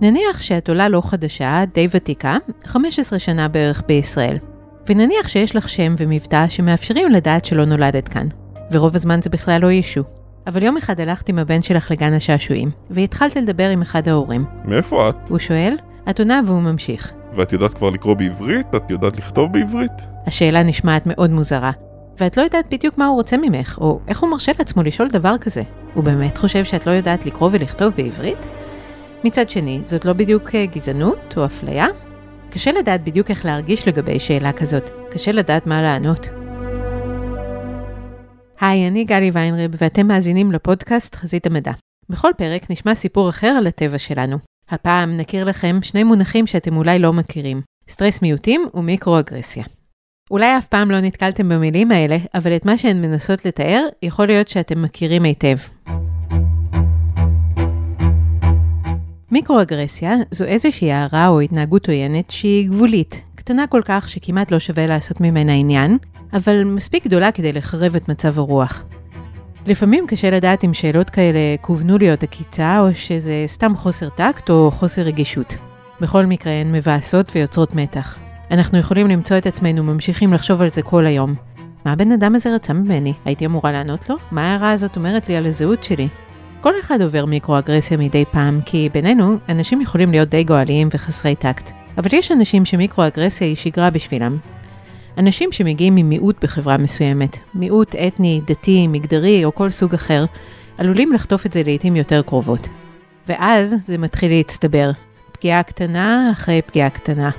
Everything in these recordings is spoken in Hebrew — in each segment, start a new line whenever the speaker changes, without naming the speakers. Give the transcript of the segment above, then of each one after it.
נניח שאת עולה לא חדשה, די ותיקה, 15 שנה בערך בישראל. ונניח שיש לך שם ומבטא שמאפשרים לדעת שלא נולדת כאן. ורוב הזמן זה בכלל לא אישו. אבל יום אחד הלכת עם הבן שלך לגן השעשועים, והתחלת לדבר עם אחד ההורים.
מאיפה את?
הוא שואל, את עונה והוא ממשיך.
ואת יודעת כבר לקרוא בעברית? את יודעת לכתוב בעברית?
השאלה נשמעת מאוד מוזרה, ואת לא יודעת בדיוק מה הוא רוצה ממך, או איך הוא מרשה לעצמו לשאול דבר כזה. הוא באמת חושב שאת לא יודעת לקרוא ולכתוב בעברית? מצד שני, זאת לא בדיוק אה, גזענות או אפליה? קשה לדעת בדיוק איך להרגיש לגבי שאלה כזאת, קשה לדעת מה לענות. היי, אני גלי ויינרב, ואתם מאזינים לפודקאסט חזית המדע. בכל פרק נשמע סיפור אחר על הטבע שלנו. הפעם נכיר לכם שני מונחים שאתם אולי לא מכירים, סטרס מיעוטים ומיקרואגרסיה. אולי אף פעם לא נתקלתם במילים האלה, אבל את מה שהן מנסות לתאר, יכול להיות שאתם מכירים היטב. מיקרואגרסיה זו איזושהי הערה או התנהגות עוינת שהיא גבולית, קטנה כל כך שכמעט לא שווה לעשות ממנה עניין, אבל מספיק גדולה כדי לחרב את מצב הרוח. לפעמים קשה לדעת אם שאלות כאלה כוונו להיות עקיצה, או שזה סתם חוסר טקט או חוסר רגישות. בכל מקרה הן מבאסות ויוצרות מתח. אנחנו יכולים למצוא את עצמנו ממשיכים לחשוב על זה כל היום. מה הבן אדם הזה רצה ממני? הייתי אמורה לענות לו? מה ההערה הזאת אומרת לי על הזהות שלי? כל אחד עובר מיקרואגרסיה מדי פעם, כי בינינו, אנשים יכולים להיות די גואליים וחסרי טקט. אבל יש אנשים שמיקרואגרסיה היא שגרה בשבילם. אנשים שמגיעים ממיעוט בחברה מסוימת, מיעוט אתני, דתי, מגדרי או כל סוג אחר, עלולים לחטוף את זה לעיתים יותר קרובות. ואז זה מתחיל להצטבר. פגיעה קטנה אחרי פגיעה קטנה.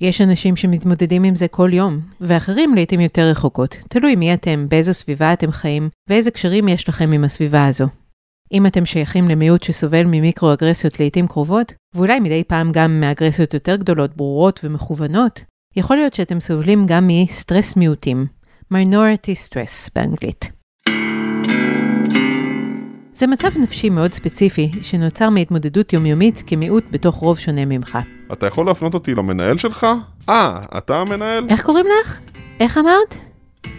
יש אנשים שמתמודדים עם זה כל יום, ואחרים לעיתים יותר רחוקות. תלוי מי אתם, באיזו סביבה אתם חיים, ואיזה קשרים יש לכם עם הסביבה הזו. אם אתם שייכים למיעוט שסובל ממיקרואגרסיות לעיתים קרובות, ואולי מדי פעם גם מאגרסיות יותר גדולות, ברורות ומכוונות, יכול להיות שאתם סובלים גם מסטרס מיעוטים, minority stress באנגלית. זה מצב נפשי מאוד ספציפי, שנוצר מהתמודדות יומיומית כמיעוט בתוך רוב שונה ממך.
אתה יכול להפנות אותי למנהל שלך? אה, אתה המנהל?
איך קוראים לך? איך אמרת?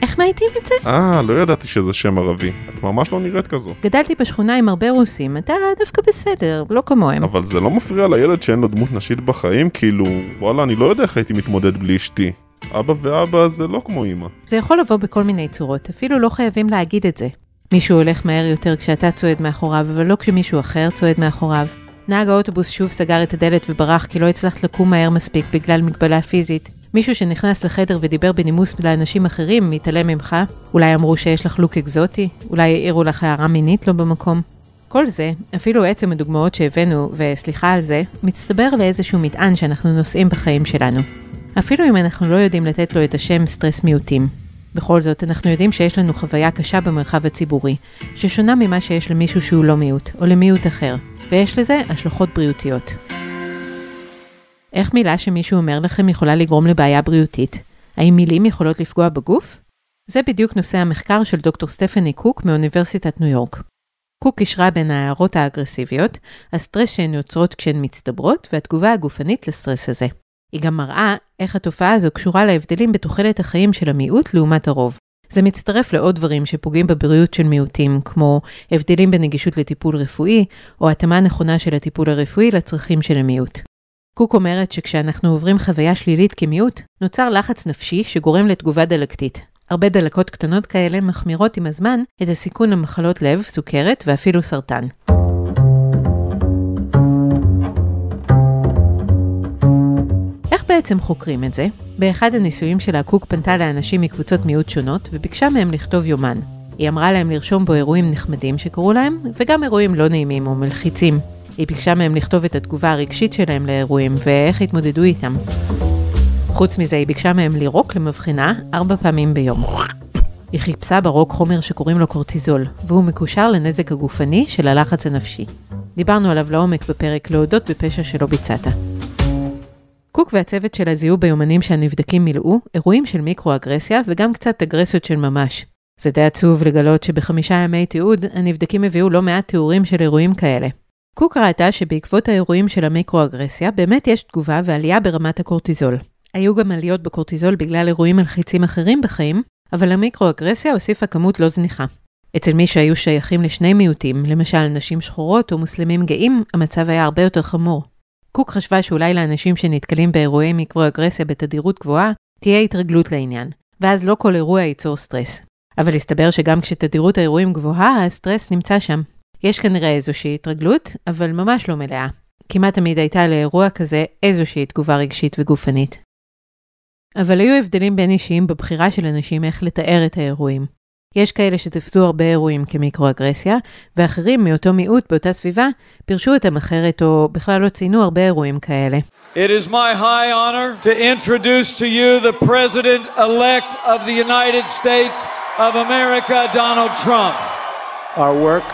איך מאייתים את זה?
אה, לא ידעתי שזה שם ערבי. את ממש לא נראית כזו.
גדלתי בשכונה עם הרבה רוסים, אתה דווקא בסדר, לא כמוהם.
אבל זה לא מפריע לילד שאין לו דמות נשית בחיים? כאילו, וואלה, אני לא יודע איך הייתי מתמודד בלי אשתי. אבא ואבא זה לא כמו אמא.
זה יכול לבוא בכל מיני צורות, אפילו לא חייבים להגיד את זה. מישהו הולך מהר יותר כשאתה צועד מאחוריו, אבל לא כשמישהו אחר צועד מאחוריו. נהג האוטובוס שוב סגר את הדלת וברח כי לא הצלחת לקום מהר מספיק בגלל מגבלה פיזית. מישהו שנכנס לחדר ודיבר בנימוס לאנשים אחרים מתעלם ממך. אולי אמרו שיש לך לוק אקזוטי, אולי העירו לך הערה מינית לא במקום. כל זה, אפילו עצם הדוגמאות שהבאנו, וסליחה על זה, מצטבר לאיזשהו מטען שאנחנו נושאים בחיים שלנו. אפילו אם אנחנו לא יודעים לתת לו את השם סטרס מיעוטים. בכל זאת, אנחנו יודעים שיש לנו חוויה קשה במרחב הציבורי, ששונה ממה שיש למישהו שהוא לא מיעוט, או למיעוט אחר, ויש לזה השלכות בריאותיות. איך מילה שמישהו אומר לכם יכולה לגרום לבעיה בריאותית? האם מילים יכולות לפגוע בגוף? זה בדיוק נושא המחקר של דוקטור סטפני קוק מאוניברסיטת ניו יורק. קוק אישרה בין ההערות האגרסיביות, הסטרס שהן יוצרות כשהן מצטברות, והתגובה הגופנית לסטרס הזה. היא גם מראה איך התופעה הזו קשורה להבדלים בתוחלת החיים של המיעוט לעומת הרוב. זה מצטרף לעוד דברים שפוגעים בבריאות של מיעוטים, כמו הבדלים בנגישות לטיפול רפואי, או התאמה נכונה של הטיפול הרפואי לצרכים של המיעוט. קוק אומרת שכשאנחנו עוברים חוויה שלילית כמיעוט, נוצר לחץ נפשי שגורם לתגובה דלקתית. הרבה דלקות קטנות כאלה מחמירות עם הזמן את הסיכון למחלות לב, סוכרת ואפילו סרטן. בעצם חוקרים את זה? באחד הניסויים שלה קוק פנתה לאנשים מקבוצות מיעוט שונות וביקשה מהם לכתוב יומן. היא אמרה להם לרשום בו אירועים נחמדים שקרו להם, וגם אירועים לא נעימים או מלחיצים. היא ביקשה מהם לכתוב את התגובה הרגשית שלהם לאירועים ואיך התמודדו איתם. חוץ מזה, היא ביקשה מהם לירוק למבחינה ארבע פעמים ביום. היא חיפשה ברוק חומר שקוראים לו קורטיזול, והוא מקושר לנזק הגופני של הלחץ הנפשי. דיברנו עליו לעומק בפרק להודות בפשע שלא ביצעת. קוק והצוות שלה זיהו ביומנים שהנבדקים מילאו אירועים של מיקרואגרסיה וגם קצת אגרסיות של ממש. זה די עצוב לגלות שבחמישה ימי תיעוד, הנבדקים הביאו לא מעט תיאורים של אירועים כאלה. קוק ראתה שבעקבות האירועים של המיקרואגרסיה, באמת יש תגובה ועלייה ברמת הקורטיזול. היו גם עליות בקורטיזול בגלל אירועים מלחיצים אחרים בחיים, אבל המיקרואגרסיה הוסיפה כמות לא זניחה. אצל מי שהיו שייכים לשני מיעוטים, למשל נשים שחורות או מוסלמים גאים, המצב היה הרבה יותר חמור. קוק חשבה שאולי לאנשים שנתקלים באירועי מיקרואגרסיה בתדירות גבוהה, תהיה התרגלות לעניין, ואז לא כל אירוע ייצור סטרס. אבל הסתבר שגם כשתדירות האירועים גבוהה, הסטרס נמצא שם. יש כנראה איזושהי התרגלות, אבל ממש לא מלאה. כמעט תמיד הייתה לאירוע כזה איזושהי תגובה רגשית וגופנית. אבל היו הבדלים בין אישיים בבחירה של אנשים איך לתאר את האירועים. יש כאלה שתפסו הרבה אירועים כמיקרואגרסיה, ואחרים מאותו מיעוט באותה סביבה פירשו אותם אחרת או בכלל לא ציינו הרבה אירועים כאלה.
It is my high honor to introduce to you the President-elect of the United States of America, Donald Trump.
Our work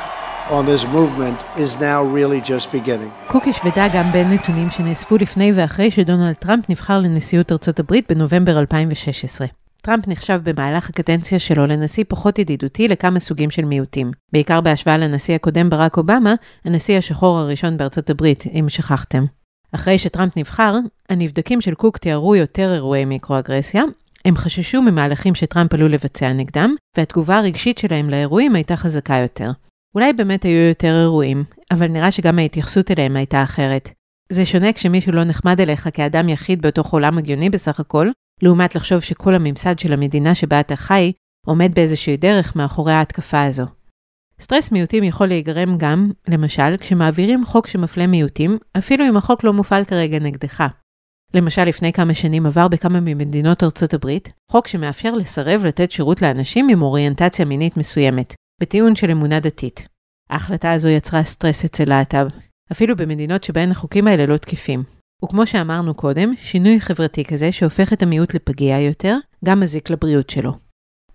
on this movement is now really just beginning.
קוק השוותה גם בין נתונים שנאספו לפני ואחרי שדונלד טראמפ נבחר לנשיאות ארצות הברית בנובמבר 2016. טראמפ נחשב במהלך הקדנציה שלו לנשיא פחות ידידותי לכמה סוגים של מיעוטים. בעיקר בהשוואה לנשיא הקודם ברק אובמה, הנשיא השחור הראשון בארצות הברית, אם שכחתם. אחרי שטראמפ נבחר, הנבדקים של קוק תיארו יותר אירועי מיקרואגרסיה, הם חששו ממהלכים שטראמפ עלול לבצע נגדם, והתגובה הרגשית שלהם לאירועים הייתה חזקה יותר. אולי באמת היו יותר אירועים, אבל נראה שגם ההתייחסות אליהם הייתה אחרת. זה שונה כשמישהו לא נחמד אליך כאדם יחיד בתוך עולם הגיוני בסך הכל, לעומת לחשוב שכל הממסד של המדינה שבה אתה חי עומד באיזושהי דרך מאחורי ההתקפה הזו. סטרס מיעוטים יכול להיגרם גם, למשל, כשמעבירים חוק שמפלה מיעוטים, אפילו אם החוק לא מופעל כרגע נגדך. למשל, לפני כמה שנים עבר בכמה ממדינות ארצות הברית, חוק שמאפשר לסרב לתת שירות לאנשים עם אוריינטציה מינית מסוימת, בטיעון של אמונה דתית. ההחלטה הזו יצרה סטרס אצל להט"ב, אפילו במדינות שבהן החוקים האלה לא תקפים. וכמו שאמרנו קודם, שינוי חברתי כזה שהופך את המיעוט לפגיע יותר, גם מזיק לבריאות שלו.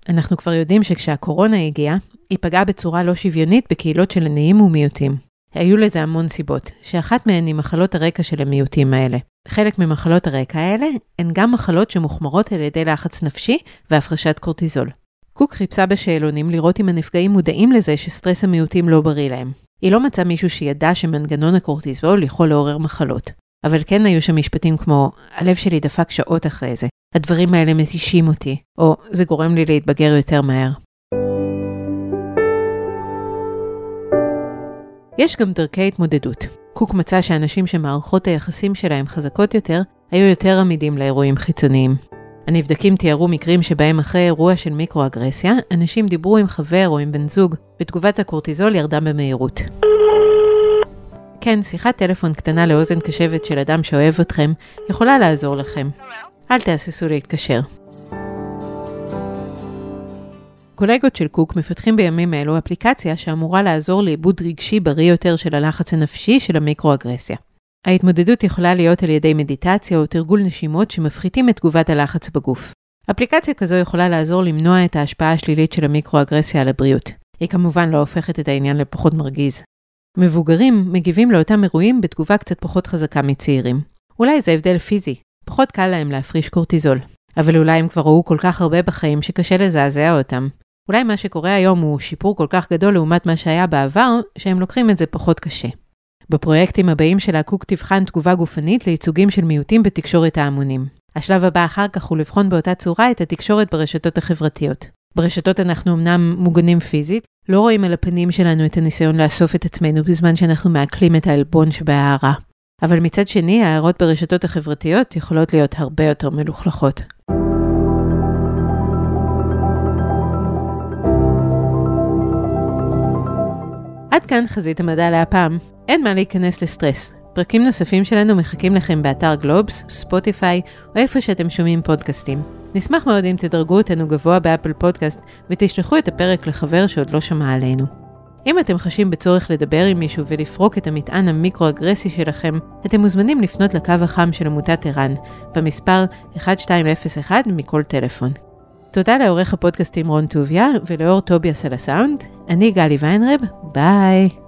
אנחנו כבר יודעים שכשהקורונה הגיעה, היא פגעה בצורה לא שוויונית בקהילות של עניים ומיעוטים. היו לזה המון סיבות, שאחת מהן היא מחלות הרקע של המיעוטים האלה. חלק ממחלות הרקע האלה הן גם מחלות שמוחמרות על ידי לחץ נפשי והפרשת קורטיזול. קוק חיפשה בשאלונים לראות אם הנפגעים מודעים לזה שסטרס המיעוטים לא בריא להם. היא לא מצאה מישהו שידע שמנגנון הקורטיזול יכול לעורר מחלות. אבל כן היו שם משפטים כמו, הלב שלי דפק שעות אחרי זה, הדברים האלה מתישים אותי, או זה גורם לי להתבגר יותר מהר. יש גם דרכי התמודדות. קוק מצא שאנשים שמערכות היחסים שלהם חזקות יותר, היו יותר עמידים לאירועים חיצוניים. הנבדקים תיארו מקרים שבהם אחרי אירוע של מיקרואגרסיה, אנשים דיברו עם חבר או עם בן זוג, ותגובת הקורטיזול ירדה במהירות. כן, שיחת טלפון קטנה לאוזן קשבת של אדם שאוהב אתכם, יכולה לעזור לכם. אל תהססו להתקשר. קולגות של קוק מפתחים בימים אלו אפליקציה שאמורה לעזור לעיבוד רגשי בריא יותר של הלחץ הנפשי של המיקרואגרסיה. ההתמודדות יכולה להיות על ידי מדיטציה או תרגול נשימות שמפחיתים את תגובת הלחץ בגוף. אפליקציה כזו יכולה לעזור למנוע את ההשפעה השלילית של המיקרואגרסיה על הבריאות. היא כמובן לא הופכת את העניין לפחות מרגיז. מבוגרים מגיבים לאותם אירועים בתגובה קצת פחות חזקה מצעירים. אולי זה הבדל פיזי, פחות קל להם להפריש קורטיזול. אבל אולי הם כבר ראו כל כך הרבה בחיים שקשה לזעזע אותם. אולי מה שקורה היום הוא שיפור כל כך גדול לעומת מה שהיה בעבר, שהם לוקחים את זה פחות קשה. בפרויקטים הבאים שלה קוק תבחן תגובה גופנית לייצוגים של מיעוטים בתקשורת ההמונים. השלב הבא אחר כך הוא לבחון באותה צורה את התקשורת ברשתות החברתיות. ברשתות אנחנו אמנם מוגנים פיזית, לא רואים על הפנים שלנו את הניסיון לאסוף את עצמנו בזמן שאנחנו מעכלים את העלבון שבהערה. אבל מצד שני, ההערות ברשתות החברתיות יכולות להיות הרבה יותר מלוכלכות. עד כאן חזית המדע להפעם. אין מה להיכנס לסטרס. פרקים נוספים שלנו מחכים לכם באתר גלובס, ספוטיפיי, או איפה שאתם שומעים פודקאסטים. נשמח מאוד אם תדרגו אותנו גבוה באפל פודקאסט ותשלחו את הפרק לחבר שעוד לא שמע עלינו. אם אתם חשים בצורך לדבר עם מישהו ולפרוק את המטען המיקרו-אגרסי שלכם, אתם מוזמנים לפנות לקו החם של עמותת ער"ן, במספר 1201 מכל טלפון. תודה לעורך הפודקאסטים רון טוביה ולאור טוביאס על הסאונד, אני גלי ויינרב, ביי.